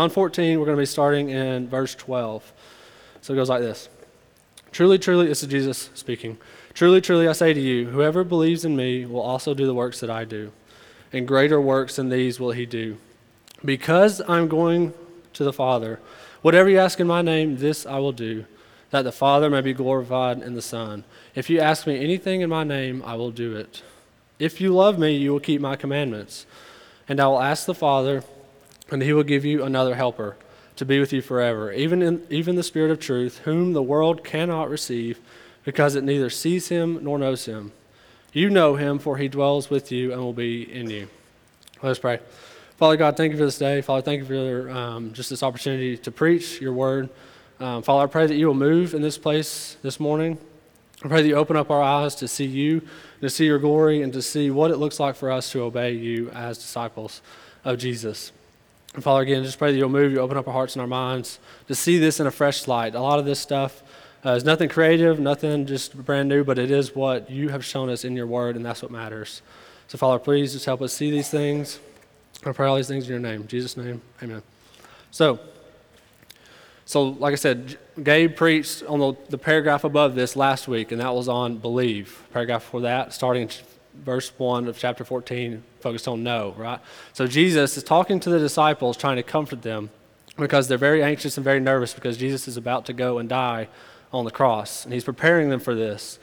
John 14, we're going to be starting in verse 12. So it goes like this Truly, truly, this is Jesus speaking. Truly, truly, I say to you, whoever believes in me will also do the works that I do, and greater works than these will he do. Because I'm going to the Father, whatever you ask in my name, this I will do, that the Father may be glorified in the Son. If you ask me anything in my name, I will do it. If you love me, you will keep my commandments. And I will ask the Father, and he will give you another helper to be with you forever, even, in, even the Spirit of truth, whom the world cannot receive because it neither sees him nor knows him. You know him, for he dwells with you and will be in you. Let us pray. Father God, thank you for this day. Father, thank you for um, just this opportunity to preach your word. Um, Father, I pray that you will move in this place this morning. I pray that you open up our eyes to see you, to see your glory, and to see what it looks like for us to obey you as disciples of Jesus. And Father, again, just pray that you'll move, you open up our hearts and our minds to see this in a fresh light. A lot of this stuff uh, is nothing creative, nothing just brand new, but it is what you have shown us in your word, and that's what matters. So, Father, please just help us see these things. I pray all these things in your name. In Jesus' name, amen. So, so like I said, Gabe preached on the, the paragraph above this last week, and that was on believe. Paragraph for that, starting verse 1 of chapter 14 focused on know, right? So Jesus is talking to the disciples, trying to comfort them because they're very anxious and very nervous because Jesus is about to go and die on the cross, and he's preparing them for this.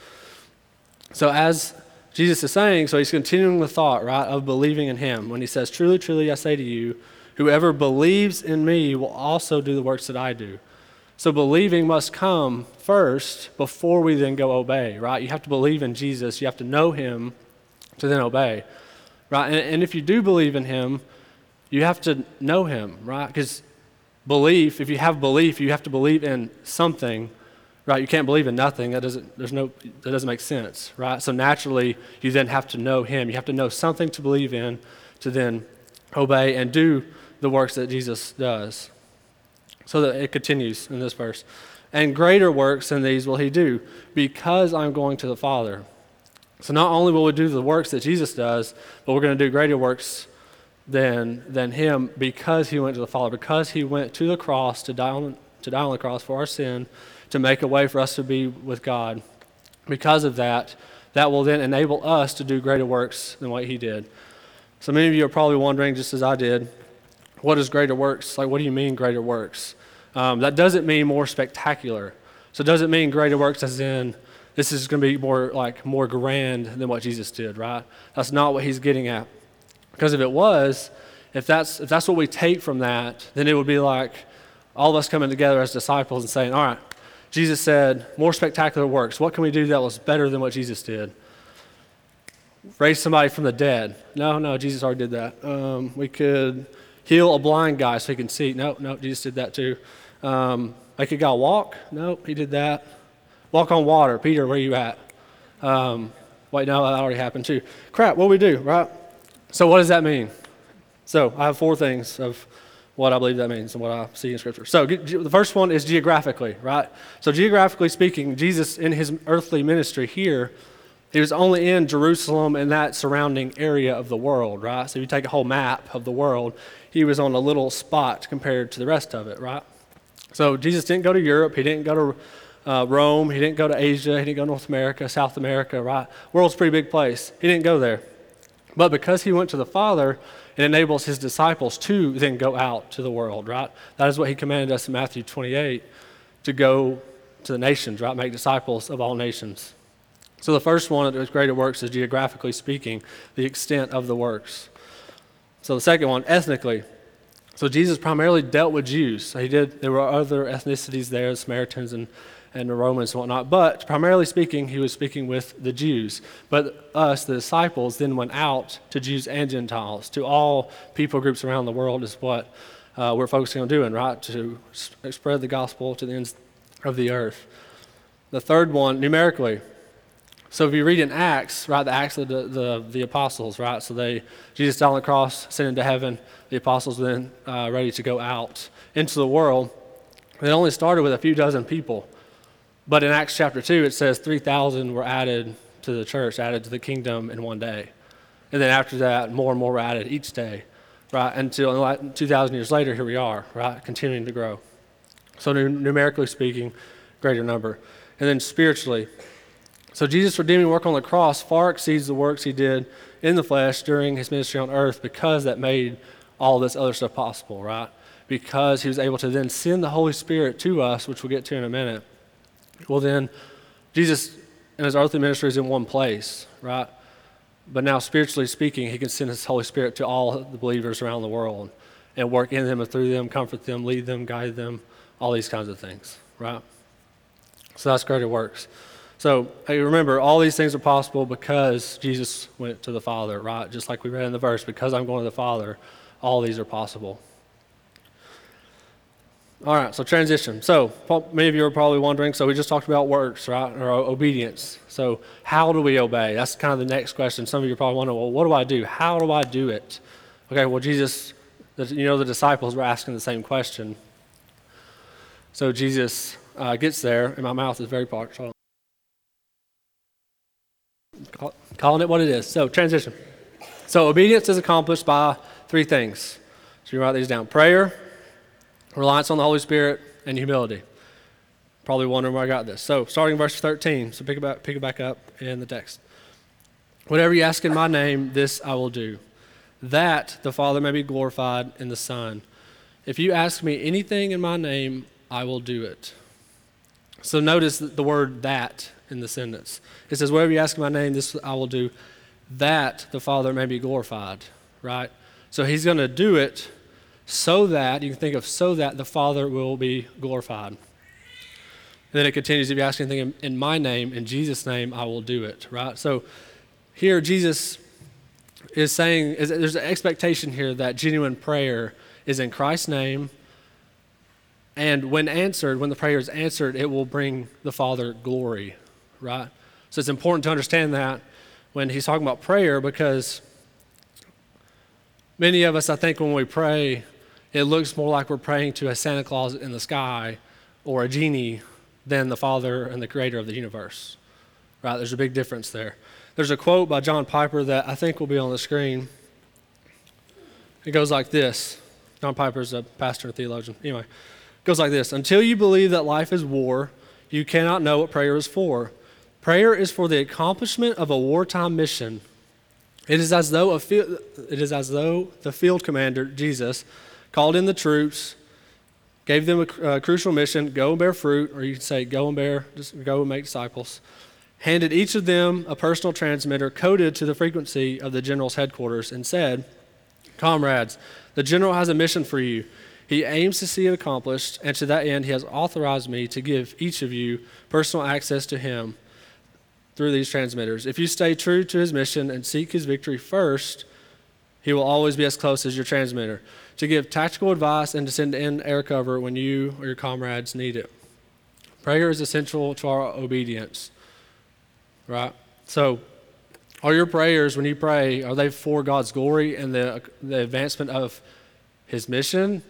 So, as Jesus is saying, so he's continuing the thought, right, of believing in him when he says, Truly, truly, I say to you, whoever believes in me will also do the works that I do. So, believing must come first before we then go obey, right? You have to believe in Jesus, you have to know him to then obey, right? And, and if you do believe in Him, you have to know Him, right? Because belief, if you have belief, you have to believe in something, right? You can't believe in nothing. That doesn't, there's no, that doesn't make sense, right? So naturally, you then have to know Him. You have to know something to believe in to then obey and do the works that Jesus does. So that it continues in this verse. And greater works than these will He do, because I'm going to the Father. So not only will we do the works that Jesus does, but we're going to do greater works than, than him because he went to the Father, because he went to the cross to die, on, to die on the cross for our sin, to make a way for us to be with God. Because of that, that will then enable us to do greater works than what he did. So many of you are probably wondering, just as I did, what is greater works? Like, what do you mean greater works? Um, that doesn't mean more spectacular. So it doesn't mean greater works as in this is going to be more like more grand than what Jesus did, right? That's not what he's getting at. Because if it was, if that's if that's what we take from that, then it would be like all of us coming together as disciples and saying, "All right, Jesus said more spectacular works. What can we do that was better than what Jesus did?" Raise somebody from the dead. No, no, Jesus already did that. Um, we could heal a blind guy so he can see. No, no, Jesus did that too. Um, make a guy walk. No, he did that. Walk on water. Peter, where are you at? Um, wait, no, that already happened too. Crap, what do we do, right? So, what does that mean? So, I have four things of what I believe that means and what I see in Scripture. So, the first one is geographically, right? So, geographically speaking, Jesus in his earthly ministry here, he was only in Jerusalem and that surrounding area of the world, right? So, if you take a whole map of the world, he was on a little spot compared to the rest of it, right? So, Jesus didn't go to Europe, he didn't go to uh, Rome. He didn't go to Asia. He didn't go to North America, South America, right? World's pretty big place. He didn't go there. But because he went to the Father, it enables his disciples to then go out to the world, right? That is what he commanded us in Matthew 28 to go to the nations, right? Make disciples of all nations. So the first one of greater works is geographically speaking, the extent of the works. So the second one, ethnically. So Jesus primarily dealt with Jews. So he did. There were other ethnicities there, Samaritans and and the Romans and whatnot. But primarily speaking, he was speaking with the Jews. But us, the disciples, then went out to Jews and Gentiles, to all people groups around the world, is what uh, we're focusing on doing, right? To spread the gospel to the ends of the earth. The third one, numerically. So if you read in Acts, right, the Acts of the, the, the apostles, right? So they, Jesus died on the cross, sent into heaven. The apostles then uh, ready to go out into the world. They only started with a few dozen people. But in Acts chapter 2, it says 3,000 were added to the church, added to the kingdom in one day. And then after that, more and more were added each day. right? Until 2,000 years later, here we are, right? Continuing to grow. So, numerically speaking, greater number. And then spiritually, so Jesus' redeeming work on the cross far exceeds the works he did in the flesh during his ministry on earth because that made all this other stuff possible, right? Because he was able to then send the Holy Spirit to us, which we'll get to in a minute. Well, then, Jesus and his earthly ministry is in one place, right? But now, spiritually speaking, he can send his Holy Spirit to all the believers around the world and work in them and through them, comfort them, lead them, guide them, all these kinds of things, right? So that's greater works. So hey, remember, all these things are possible because Jesus went to the Father, right? Just like we read in the verse, because I'm going to the Father, all these are possible. All right, so transition. So many of you are probably wondering. So we just talked about works, right, or obedience. So how do we obey? That's kind of the next question. Some of you are probably wondering, well, what do I do? How do I do it? Okay, well, Jesus, you know, the disciples were asking the same question. So Jesus uh, gets there, and my mouth is very parched calling it what it is. So, transition. So, obedience is accomplished by three things. So, you write these down prayer, reliance on the Holy Spirit, and humility. Probably wondering where I got this. So, starting verse 13. So, pick back, pick it back up in the text. Whatever you ask in my name, this I will do, that the Father may be glorified in the Son. If you ask me anything in my name, I will do it. So, notice the word that in the sentence. It says, Whatever you ask in my name, this I will do, that the Father may be glorified, right? So he's going to do it so that, you can think of so that the Father will be glorified. And then it continues, if you ask anything in, in my name, in Jesus' name, I will do it, right? So here, Jesus is saying, is, there's an expectation here that genuine prayer is in Christ's name. And when answered, when the prayer is answered, it will bring the Father glory, right? So it's important to understand that when he's talking about prayer because many of us, I think, when we pray, it looks more like we're praying to a Santa Claus in the sky or a genie than the Father and the Creator of the universe, right? There's a big difference there. There's a quote by John Piper that I think will be on the screen. It goes like this. John Piper is a pastor and theologian. Anyway, it goes like this Until you believe that life is war, you cannot know what prayer is for. Prayer is for the accomplishment of a wartime mission. It is as though, a it is as though the field commander, Jesus, called in the troops, gave them a, a uh, crucial mission go and bear fruit, or you could say go and bear, just go and make disciples, handed each of them a personal transmitter coded to the frequency of the general's headquarters, and said, Comrades, the general has a mission for you. He aims to see it accomplished, and to that end, he has authorized me to give each of you personal access to him through these transmitters. If you stay true to his mission and seek his victory first, he will always be as close as your transmitter to give tactical advice and to send in air cover when you or your comrades need it. Prayer is essential to our obedience, right? So, are your prayers when you pray are they for God's glory and the the advancement of His mission,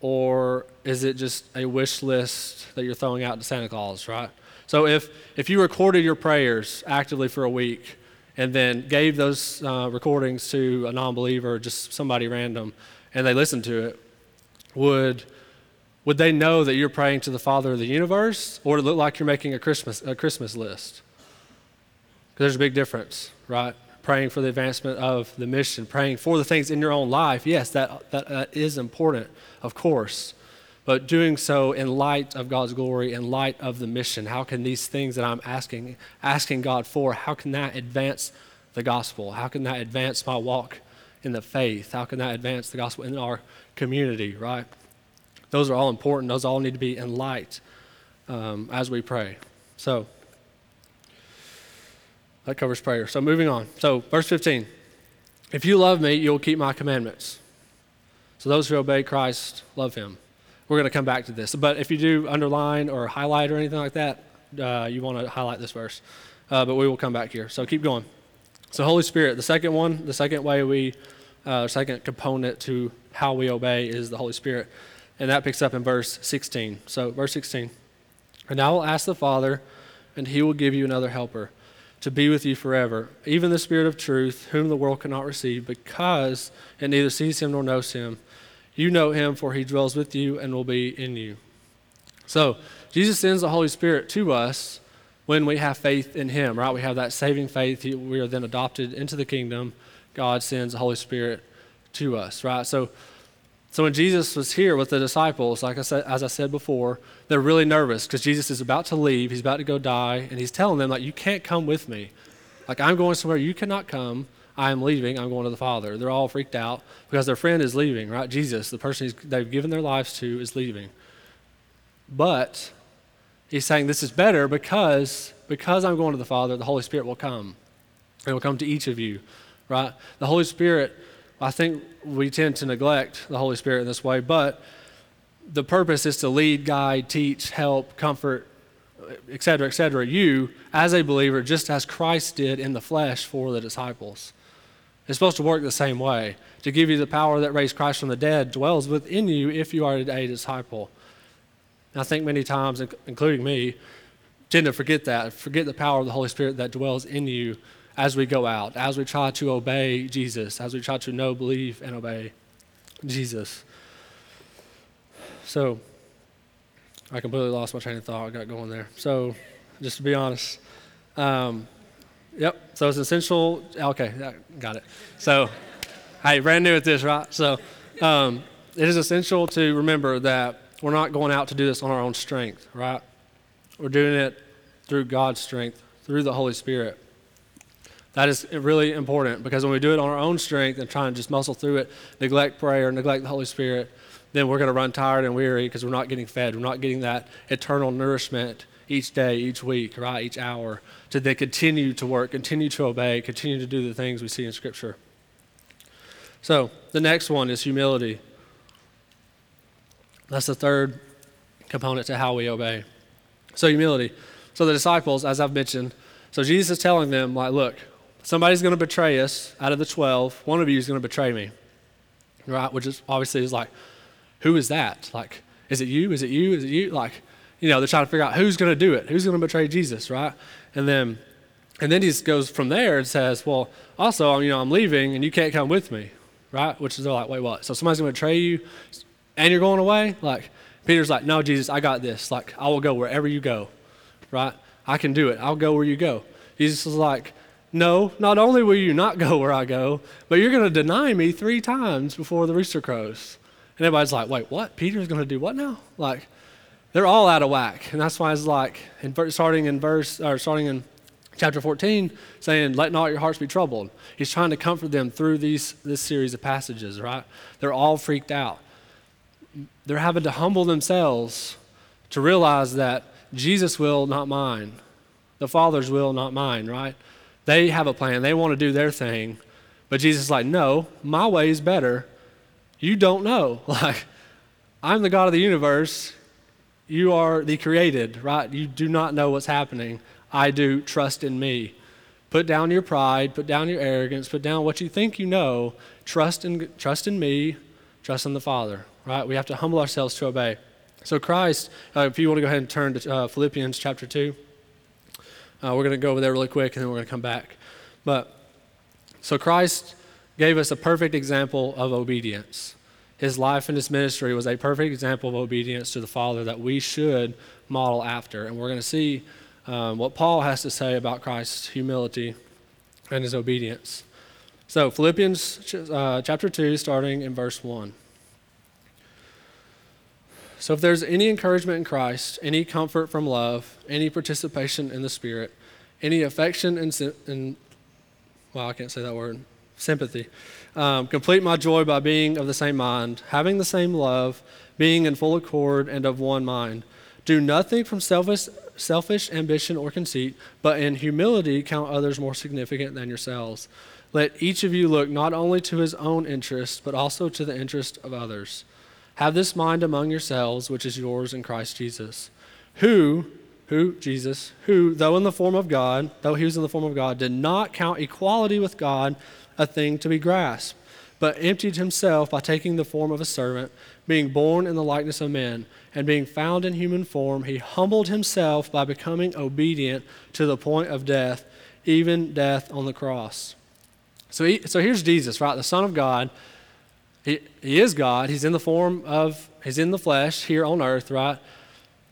or is it just a wish list that you're throwing out to Santa Claus, right? So if, if you recorded your prayers actively for a week and then gave those uh, recordings to a non believer, just somebody random, and they listened to it, would, would they know that you're praying to the Father of the universe, or would it look like you're making a Christmas, a Christmas list? Because there's a big difference, right? Praying for the advancement of the mission, praying for the things in your own life. Yes, that, that, that is important, of course but doing so in light of God's glory, in light of the mission. How can these things that I'm asking, asking God for, how can that advance the gospel? How can that advance my walk in the faith? How can that advance the gospel in our community, right? Those are all important. Those all need to be in light um, as we pray. So, that covers prayer. So, moving on. So, verse 15 If you love me, you'll keep my commandments. So, those who obey Christ love him. We're going to come back to this. But if you do underline or highlight or anything like that, uh, you want to highlight this verse. Uh, but we will come back here. So keep going. So, Holy Spirit, the second one, the second way we, uh, second component to how we obey is the Holy Spirit. And that picks up in verse 16. So, verse 16. And I will ask the Father, and he will give you another helper to be with you forever, even the Spirit of truth, whom the world cannot receive, because it neither sees him nor knows him. You know him, for he dwells with you and will be in you. So, Jesus sends the Holy Spirit to us when we have faith in him, right? We have that saving faith. We are then adopted into the kingdom. God sends the Holy Spirit to us, right? So, so when Jesus was here with the disciples, like I said, as I said before, they're really nervous because Jesus is about to leave. He's about to go die, and he's telling them like, "You can't come with me. Like I'm going somewhere you cannot come. I am leaving. I'm going to the Father." They're all freaked out because their friend is leaving. Right? Jesus, the person they've given their lives to, is leaving. But he's saying this is better because because I'm going to the Father, the Holy Spirit will come. It will come to each of you. Right? The Holy Spirit I think we tend to neglect the Holy Spirit in this way, but the purpose is to lead, guide, teach, help, comfort, etc., etc. You, as a believer, just as Christ did in the flesh for the disciples. It's supposed to work the same way. To give you the power that raised Christ from the dead dwells within you if you are a disciple. And I think many times, including me, tend to forget that, forget the power of the Holy Spirit that dwells in you as we go out, as we try to obey Jesus, as we try to know, believe, and obey Jesus. So, I completely lost my train of thought. I got going there. So, just to be honest, um, yep. So it's essential. Okay, got it. So, hey, brand new at this, right? So, um, it is essential to remember that we're not going out to do this on our own strength, right? We're doing it through God's strength, through the Holy Spirit. That is really important because when we do it on our own strength and try and just muscle through it, neglect prayer, neglect the Holy Spirit, then we're going to run tired and weary because we're not getting fed. We're not getting that eternal nourishment each day, each week, right, each hour to then continue to work, continue to obey, continue to do the things we see in Scripture. So the next one is humility. That's the third component to how we obey. So humility. So the disciples, as I've mentioned, so Jesus is telling them, like, look, somebody's going to betray us out of the 12. One of you is going to betray me. Right? Which is obviously is like, who is that? Like, is it you? Is it you? Is it you? Like, you know, they're trying to figure out who's going to do it. Who's going to betray Jesus, right? And then, and then he goes from there and says, well, also, you know, I'm leaving and you can't come with me, right? Which is they're like, wait, what? So somebody's going to betray you and you're going away? Like, Peter's like, no, Jesus, I got this. Like, I will go wherever you go, right? I can do it. I'll go where you go. Jesus is like, no, not only will you not go where I go, but you're going to deny me three times before the rooster crows. And everybody's like, wait, what? Peter's going to do what now? Like, they're all out of whack. And that's why it's like, in, starting in verse, or starting in chapter 14, saying, let not your hearts be troubled. He's trying to comfort them through these, this series of passages, right? They're all freaked out. They're having to humble themselves to realize that Jesus' will, not mine. The Father's will, not mine, right? They have a plan. They want to do their thing. But Jesus is like, no, my way is better. You don't know. Like, I'm the God of the universe. You are the created, right? You do not know what's happening. I do. Trust in me. Put down your pride, put down your arrogance, put down what you think you know. Trust in, trust in me, trust in the Father, right? We have to humble ourselves to obey. So, Christ, uh, if you want to go ahead and turn to uh, Philippians chapter 2. Uh, we're going to go over there really quick and then we're going to come back. But so Christ gave us a perfect example of obedience. His life and his ministry was a perfect example of obedience to the Father that we should model after. And we're going to see um, what Paul has to say about Christ's humility and his obedience. So, Philippians uh, chapter 2, starting in verse 1. So, if there's any encouragement in Christ, any comfort from love, any participation in the Spirit, any affection and, and well, I can't say that word, sympathy, um, complete my joy by being of the same mind, having the same love, being in full accord and of one mind. Do nothing from selfish, selfish ambition or conceit, but in humility count others more significant than yourselves. Let each of you look not only to his own interest, but also to the interest of others. Have this mind among yourselves, which is yours in Christ Jesus, who, who, Jesus, who, though in the form of God, though he was in the form of God, did not count equality with God a thing to be grasped, but emptied himself by taking the form of a servant, being born in the likeness of men, and being found in human form, he humbled himself by becoming obedient to the point of death, even death on the cross. So, he, so here's Jesus, right? The Son of God. He, he is God. He's in the form of, he's in the flesh here on earth, right?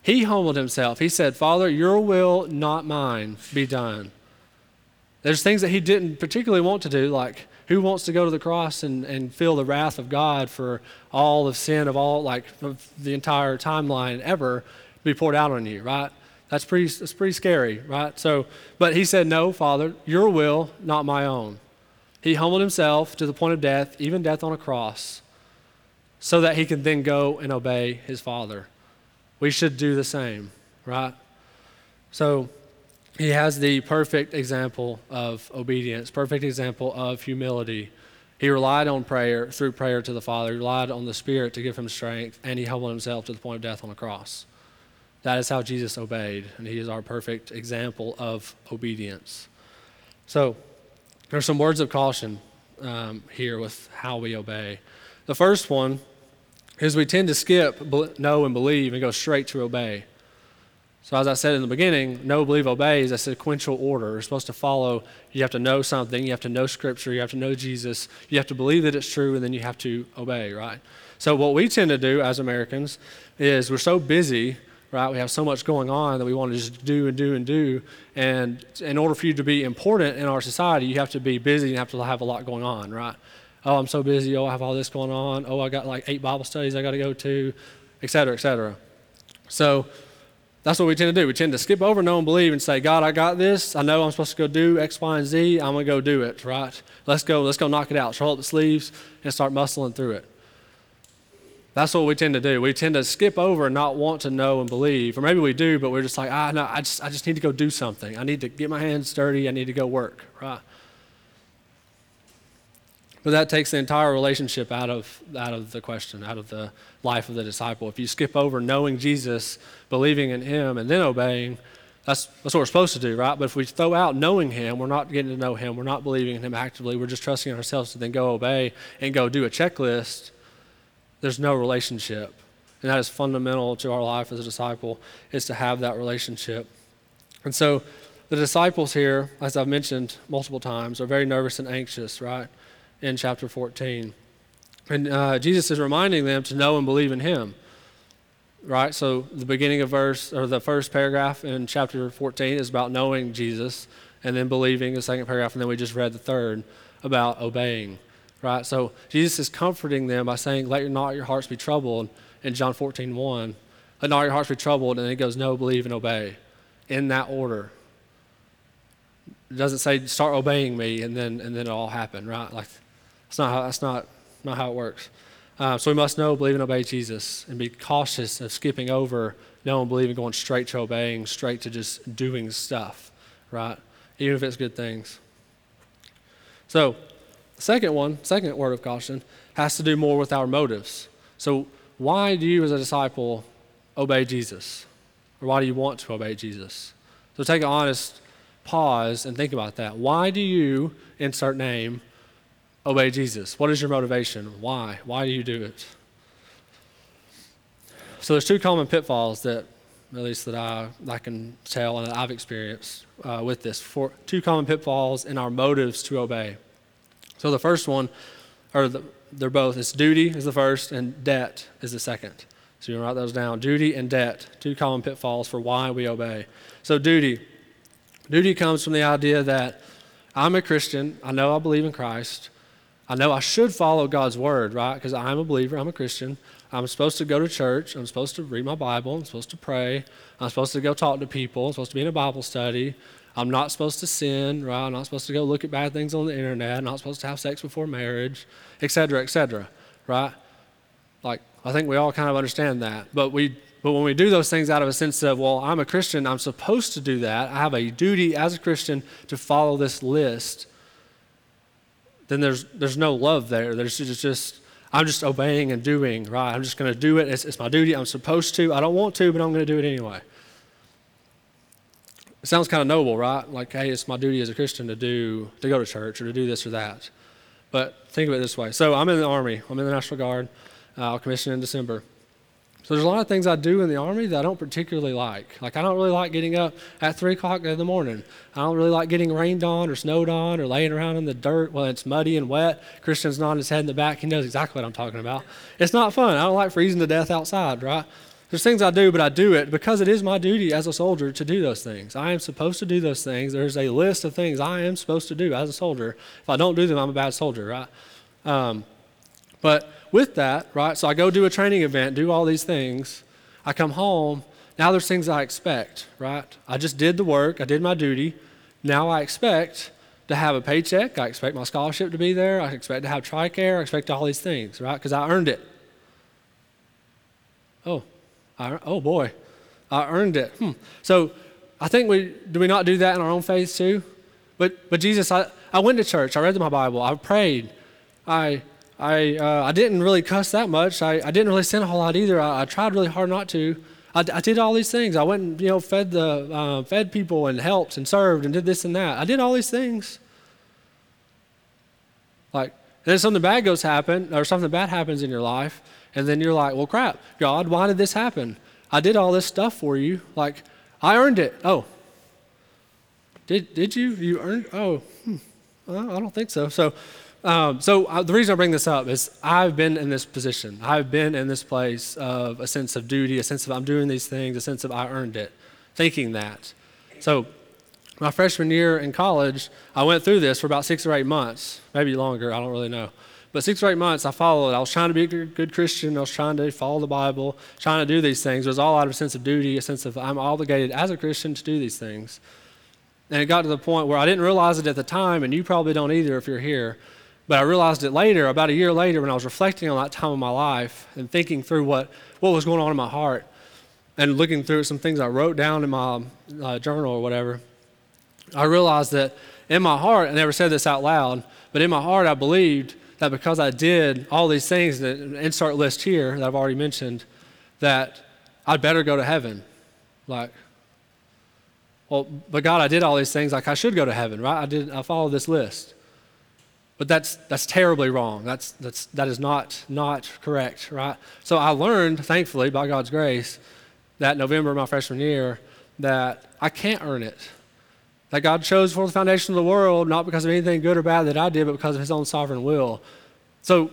He humbled himself. He said, Father, your will, not mine, be done. There's things that he didn't particularly want to do, like who wants to go to the cross and, and feel the wrath of God for all of sin of all, like of the entire timeline ever be poured out on you, right? That's pretty, that's pretty scary, right? So, but he said, No, Father, your will, not my own. He humbled himself to the point of death, even death on a cross, so that he could then go and obey his Father. We should do the same, right? So, he has the perfect example of obedience, perfect example of humility. He relied on prayer, through prayer to the Father, he relied on the Spirit to give him strength, and he humbled himself to the point of death on the cross. That is how Jesus obeyed, and he is our perfect example of obedience. So, there's some words of caution um, here with how we obey. The first one is we tend to skip know and believe and go straight to obey. So, as I said in the beginning, know, believe, obey is a sequential order. You're supposed to follow. You have to know something. You have to know Scripture. You have to know Jesus. You have to believe that it's true, and then you have to obey, right? So, what we tend to do as Americans is we're so busy, right? We have so much going on that we want to just do and do and do. And in order for you to be important in our society, you have to be busy and have to have a lot going on, right? Oh, I'm so busy. Oh, I have all this going on. Oh, I got like eight Bible studies I got to go to, et cetera, et cetera. So, that's what we tend to do. We tend to skip over know and believe and say, God, I got this. I know I'm supposed to go do X, Y, and Z. I'm going to go do it, right? Let's go. Let's go knock it out. Roll up the sleeves and start muscling through it. That's what we tend to do. We tend to skip over and not want to know and believe. Or maybe we do, but we're just like, ah, no, I just, I just need to go do something. I need to get my hands dirty. I need to go work, right? But that takes the entire relationship out of, out of the question, out of the life of the disciple. If you skip over knowing Jesus, believing in Him, and then obeying, that's, that's what we're supposed to do, right? But if we throw out knowing Him, we're not getting to know Him, we're not believing in Him actively, we're just trusting in ourselves to then go obey and go do a checklist, there's no relationship. And that is fundamental to our life as a disciple, is to have that relationship. And so the disciples here, as I've mentioned multiple times, are very nervous and anxious, right? In chapter 14. And uh, Jesus is reminding them to know and believe in him. Right? So the beginning of verse, or the first paragraph in chapter 14 is about knowing Jesus, and then believing the second paragraph, and then we just read the third about obeying. Right? So Jesus is comforting them by saying, Let not your hearts be troubled in John 14, 1. Let not your hearts be troubled, and he goes, No, believe and obey. In that order. It doesn't say start obeying me and then and then it all happen, right? Like that's not how, that's not, not how it works. Uh, so we must know, believe, and obey Jesus and be cautious of skipping over knowing, believing, going straight to obeying, straight to just doing stuff, right? Even if it's good things. So, the second one, second word of caution, has to do more with our motives. So, why do you as a disciple obey Jesus? Or why do you want to obey Jesus? So, take an honest pause and think about that. Why do you, insert name, obey Jesus? What is your motivation? Why? Why do you do it? So there's two common pitfalls that, at least that I, I can tell and that I've experienced uh, with this. Two common pitfalls in our motives to obey. So the first one, or the, they're both, it's duty is the first and debt is the second. So you can write those down. Duty and debt, two common pitfalls for why we obey. So duty. Duty comes from the idea that I'm a Christian, I know I believe in Christ, I know I should follow God's word, right? Because I'm a believer, I'm a Christian. I'm supposed to go to church. I'm supposed to read my Bible. I'm supposed to pray. I'm supposed to go talk to people. I'm supposed to be in a Bible study. I'm not supposed to sin, right? I'm not supposed to go look at bad things on the internet. I'm not supposed to have sex before marriage, etc., etc., right? Like, I think we all kind of understand that. But we but when we do those things out of a sense of, well, I'm a Christian, I'm supposed to do that. I have a duty as a Christian to follow this list then there's, there's no love there. There's just, just I'm just obeying and doing, right? I'm just going to do it. It's, it's my duty. I'm supposed to. I don't want to, but I'm going to do it anyway. It sounds kind of noble, right? Like, hey, it's my duty as a Christian to do, to go to church or to do this or that. But think of it this way. So I'm in the Army. I'm in the National Guard. Uh, I'll commission in December. So there's a lot of things I do in the army that I don't particularly like. Like I don't really like getting up at three o'clock in the morning. I don't really like getting rained on or snowed on or laying around in the dirt when it's muddy and wet. Christian's nodding his head in the back. He knows exactly what I'm talking about. It's not fun. I don't like freezing to death outside, right? There's things I do, but I do it because it is my duty as a soldier to do those things. I am supposed to do those things. There's a list of things I am supposed to do as a soldier. If I don't do them, I'm a bad soldier, right? Um, but with that, right, so I go do a training event, do all these things. I come home. Now there's things I expect, right? I just did the work, I did my duty. Now I expect to have a paycheck. I expect my scholarship to be there. I expect to have TRICARE. I expect all these things, right? Because I earned it. Oh, I, oh boy, I earned it. Hmm. So I think we do we not do that in our own faith too? But but Jesus, I, I went to church. I read my Bible. I prayed. I I, uh, I didn't really cuss that much. I, I didn't really sin a whole lot either. I, I tried really hard not to. I, I, did all these things. I went and you know fed the uh, fed people and helped and served and did this and that. I did all these things. Like then something bad goes happen or something bad happens in your life, and then you're like, well, crap, God, why did this happen? I did all this stuff for you. Like I earned it. Oh, did did you? You earned? Oh, hmm. well, I don't think so. So um, so uh, the reason I bring this up is I've been in this position. I've been in this place of a sense of duty, a sense of I'm doing these things, a sense of I earned it, thinking that. So my freshman year in college, I went through this for about six or eight months, maybe longer, I don't really know. But six or eight months, I followed. I was trying to be a good Christian. I was trying to follow the Bible, trying to do these things. It was all out of a sense of duty, a sense of I'm obligated as a Christian to do these things. And it got to the point where I didn't realize it at the time, and you probably don't either if you're here. But I realized it later, about a year later, when I was reflecting on that time of my life and thinking through what, what was going on in my heart and looking through some things I wrote down in my uh, journal or whatever. I realized that in my heart, I never said this out loud, but in my heart, I believed that because I did all these things, the insert list here that I've already mentioned, that I'd better go to heaven. Like, well, but God, I did all these things, like I should go to heaven, right? I did, I followed this list. But that's, that's terribly wrong. That's, that's, that is not, not correct, right? So I learned, thankfully, by God's grace, that November of my freshman year, that I can't earn it. That God chose for the foundation of the world, not because of anything good or bad that I did, but because of His own sovereign will. So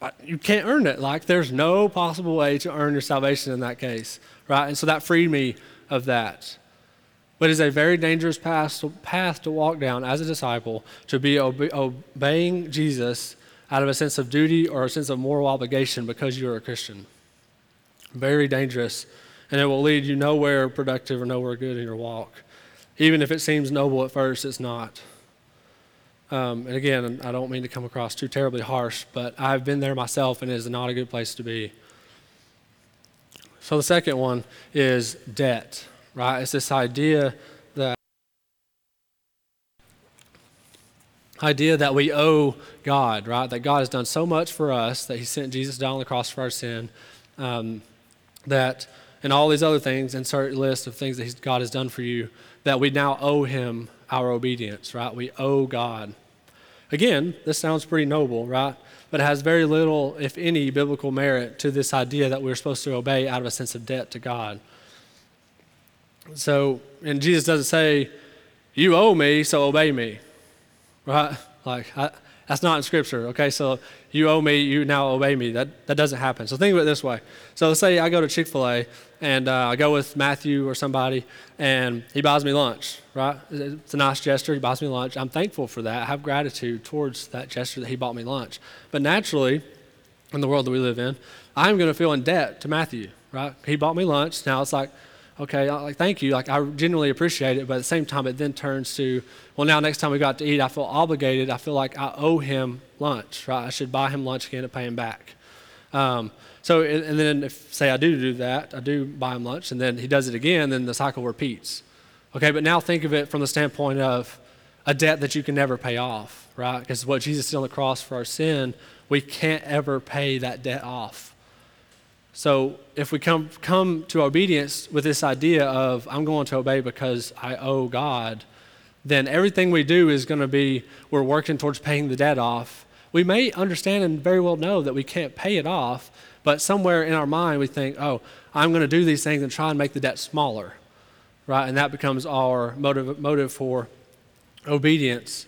uh, you can't earn it. Like, there's no possible way to earn your salvation in that case, right? And so that freed me of that. But it's a very dangerous path, path to walk down as a disciple to be obe- obeying Jesus out of a sense of duty or a sense of moral obligation because you're a Christian. Very dangerous, and it will lead you nowhere productive or nowhere good in your walk. Even if it seems noble at first, it's not. Um, and again, I don't mean to come across too terribly harsh, but I've been there myself, and it is not a good place to be. So the second one is debt right? It's this idea that idea that we owe God, right? That God has done so much for us that He sent Jesus down on the cross for our sin. Um, that and all these other things, insert list of things that God has done for you, that we now owe Him our obedience, right? We owe God. Again, this sounds pretty noble, right? But it has very little, if any, biblical merit to this idea that we're supposed to obey out of a sense of debt to God. So, and Jesus doesn't say, You owe me, so obey me. Right? Like, I, that's not in Scripture. Okay, so you owe me, you now obey me. That, that doesn't happen. So think of it this way. So let's say I go to Chick fil A and uh, I go with Matthew or somebody and he buys me lunch, right? It's a nice gesture. He buys me lunch. I'm thankful for that. I have gratitude towards that gesture that he bought me lunch. But naturally, in the world that we live in, I'm going to feel in debt to Matthew, right? He bought me lunch. Now it's like, okay, like thank you, like I genuinely appreciate it, but at the same time, it then turns to, well, now next time we got to eat, I feel obligated. I feel like I owe him lunch, right? I should buy him lunch again and pay him back. Um, so, and then if say I do do that, I do buy him lunch, and then he does it again, then the cycle repeats. Okay, but now think of it from the standpoint of a debt that you can never pay off, right? Because what Jesus did on the cross for our sin, we can't ever pay that debt off. So if we come, come to obedience with this idea of, I'm going to obey because I owe God, then everything we do is going to be, we're working towards paying the debt off. We may understand and very well know that we can't pay it off, But somewhere in our mind, we think, oh, I'm going to do these things and try and make the debt smaller, right? And that becomes our motive, motive for obedience.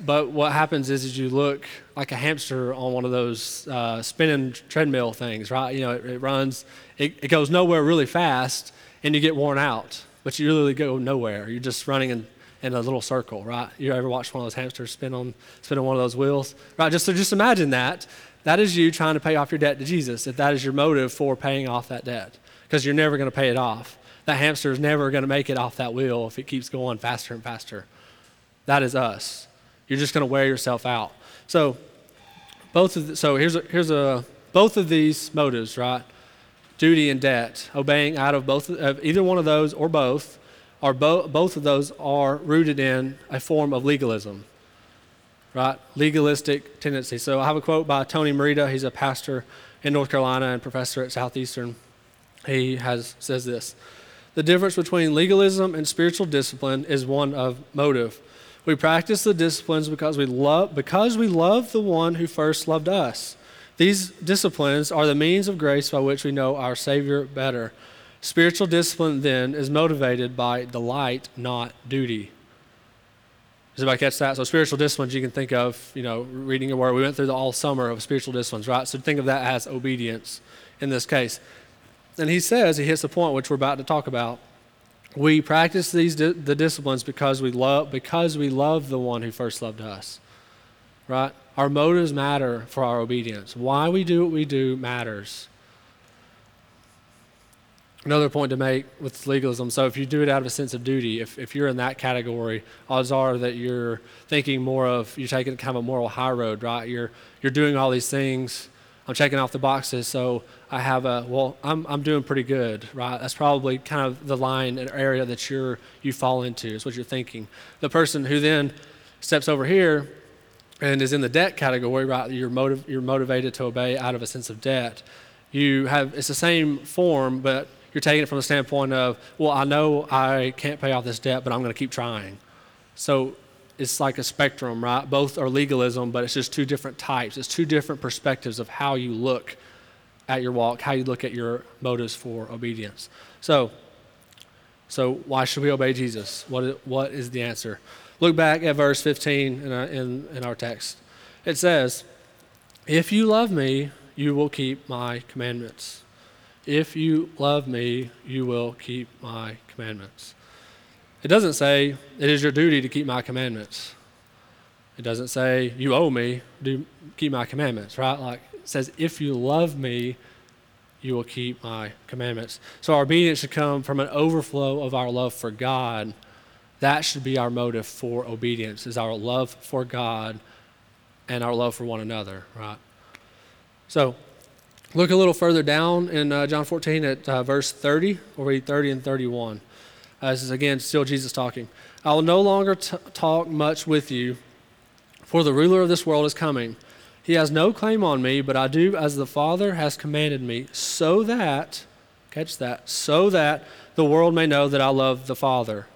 But what happens is, is you look like a hamster on one of those uh, spinning treadmill things, right? You know, it, it runs, it, it goes nowhere really fast, and you get worn out, but you really go nowhere. You're just running in, in a little circle, right? You ever watched one of those hamsters spin on spin on one of those wheels, right? Just so just imagine that. That is you trying to pay off your debt to Jesus. If that is your motive for paying off that debt, because you're never going to pay it off. That hamster is never going to make it off that wheel if it keeps going faster and faster. That is us. You're just going to wear yourself out. So, both of the, so here's a, here's a both of these motives, right? Duty and debt, obeying out of both of either one of those or both, are bo- both of those are rooted in a form of legalism, right? Legalistic tendency. So I have a quote by Tony Merida. He's a pastor in North Carolina and professor at Southeastern. He has says this: the difference between legalism and spiritual discipline is one of motive. We practice the disciplines because we love because we love the one who first loved us. These disciplines are the means of grace by which we know our Savior better. Spiritual discipline then is motivated by delight, not duty. Does anybody catch that? So spiritual disciplines you can think of, you know, reading your word. We went through the all summer of spiritual disciplines, right? So think of that as obedience in this case. And he says, he hits the point which we're about to talk about we practice these di- the disciplines because we love because we love the one who first loved us. Right? Our motives matter for our obedience. Why we do what we do matters. Another point to make with legalism so, if you do it out of a sense of duty, if, if you're in that category, odds are that you're thinking more of, you're taking kind of a moral high road, right? You're, you're doing all these things I'm checking off the boxes, so I have a well. I'm I'm doing pretty good, right? That's probably kind of the line and area that you're you fall into. Is what you're thinking. The person who then steps over here and is in the debt category, right? You're motiv- you're motivated to obey out of a sense of debt. You have it's the same form, but you're taking it from the standpoint of, well, I know I can't pay off this debt, but I'm going to keep trying. So it's like a spectrum, right? Both are legalism, but it's just two different types. It's two different perspectives of how you look at your walk, how you look at your motives for obedience. So, so why should we obey Jesus? What is, what is the answer? Look back at verse 15 in, our, in, in our text. It says, If you love me, you will keep my commandments. If you love me, you will keep my commandments. It doesn't say, it is your duty to keep my commandments. It doesn't say, you owe me, do keep my commandments, right? Like it says, if you love me, you will keep my commandments. So our obedience should come from an overflow of our love for God. That should be our motive for obedience, is our love for God and our love for one another, right? So look a little further down in uh, John 14 at uh, verse 30. We'll read 30 and 31. Uh, this is again still Jesus talking. I will no longer t- talk much with you, for the ruler of this world is coming. He has no claim on me, but I do as the Father has commanded me, so that, catch that, so that the world may know that I love the Father.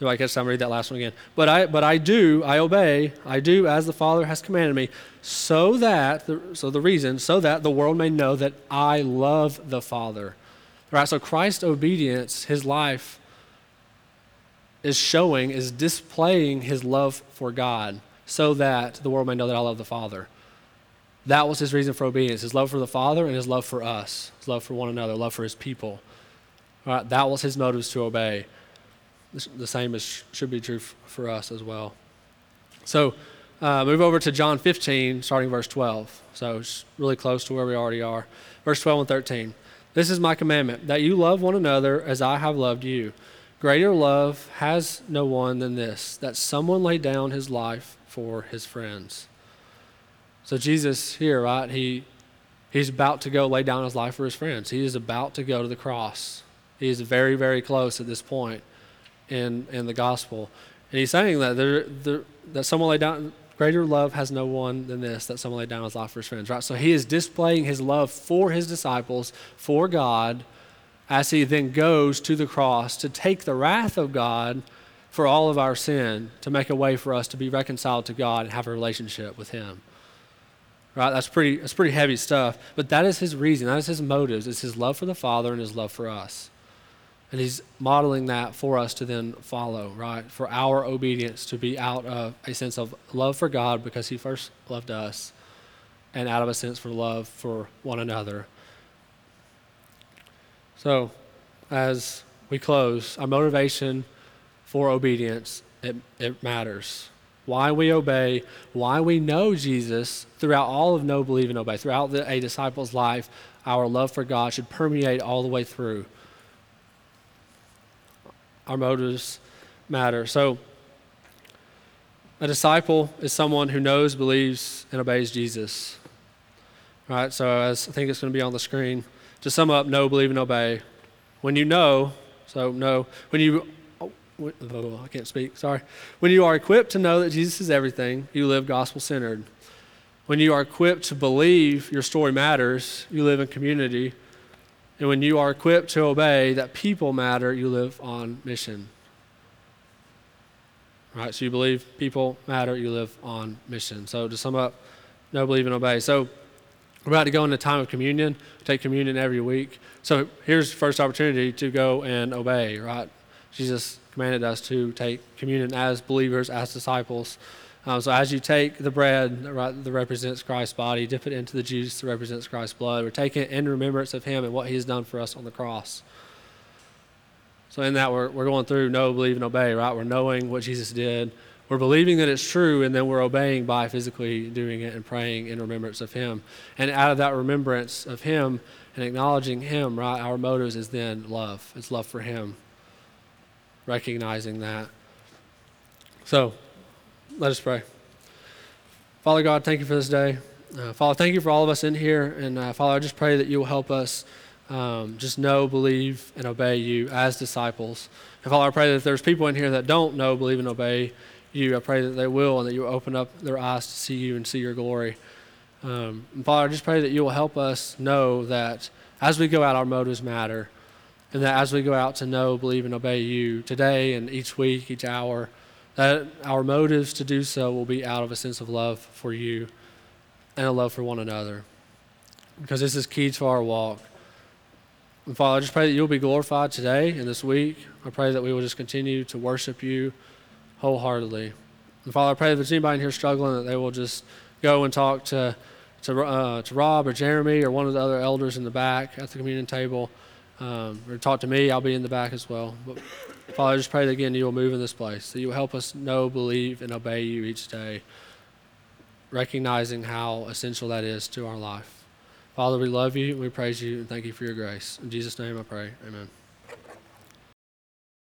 Do I catch time? Read that last one again. But I, but I do, I obey, I do as the Father has commanded me, so that, the, so the reason, so that the world may know that I love the Father. Right? So Christ's obedience, his life, is showing, is displaying his love for God so that the world may know that I love the Father. That was his reason for obedience his love for the Father and his love for us, his love for one another, love for his people. Right? That was his motives to obey. The same is, should be true for us as well. So, uh, move over to John 15, starting verse 12. So, it's really close to where we already are. Verse 12 and 13. This is my commandment, that you love one another as I have loved you. Greater love has no one than this, that someone lay down his life for his friends. So Jesus here, right, he he's about to go lay down his life for his friends. He is about to go to the cross. He is very, very close at this point in in the gospel. And he's saying that there, there that someone lay down Greater love has no one than this, that someone laid down his life for his friends, right? So he is displaying his love for his disciples, for God, as he then goes to the cross to take the wrath of God for all of our sin, to make a way for us to be reconciled to God and have a relationship with him. right? That's pretty, that's pretty heavy stuff. But that is his reason, that is his motives. It's his love for the Father and his love for us. And he's modeling that for us to then follow, right? For our obedience to be out of a sense of love for God because he first loved us, and out of a sense for love for one another. So, as we close, our motivation for obedience, it, it matters. Why we obey, why we know Jesus throughout all of know, believe, and obey. Throughout the, a disciple's life, our love for God should permeate all the way through our motives matter. So, a disciple is someone who knows, believes, and obeys Jesus. Right? So, as I think it's going to be on the screen, to sum up, know, believe, and obey. When you know, so know, when you, oh, I can't speak, sorry. When you are equipped to know that Jesus is everything, you live gospel centered. When you are equipped to believe your story matters, you live in community and when you are equipped to obey that people matter, you live on mission. All right, so you believe people matter, you live on mission. So to sum up, know, believe, and obey. So we're about to go into time of communion, take communion every week. So here's the first opportunity to go and obey, right? Jesus commanded us to take communion as believers, as disciples. Um, so as you take the bread that represents Christ's body, dip it into the juice that represents Christ's blood. We're taking it in remembrance of Him and what He has done for us on the cross. So in that, we're, we're going through know, believe, and obey, right? We're knowing what Jesus did. We're believing that it's true, and then we're obeying by physically doing it and praying in remembrance of Him. And out of that remembrance of Him and acknowledging Him, right, our motives is then love. It's love for Him, recognizing that. So let us pray. Father God, thank you for this day. Uh, Father, thank you for all of us in here. And uh, Father, I just pray that you will help us um, just know, believe, and obey you as disciples. And Father, I pray that there's people in here that don't know, believe, and obey you, I pray that they will and that you will open up their eyes to see you and see your glory. Um, and Father, I just pray that you will help us know that as we go out, our motives matter. And that as we go out to know, believe, and obey you today and each week, each hour, that our motives to do so will be out of a sense of love for you and a love for one another. Because this is key to our walk. And Father, I just pray that you'll be glorified today and this week. I pray that we will just continue to worship you wholeheartedly. And Father, I pray that if there's anybody in here struggling, that they will just go and talk to, to, uh, to Rob or Jeremy or one of the other elders in the back at the communion table. Um, or talk to me, I'll be in the back as well. But Father, I just pray that again you will move in this place, that you will help us know, believe, and obey you each day, recognizing how essential that is to our life. Father, we love you, we praise you, and thank you for your grace. In Jesus' name I pray. Amen.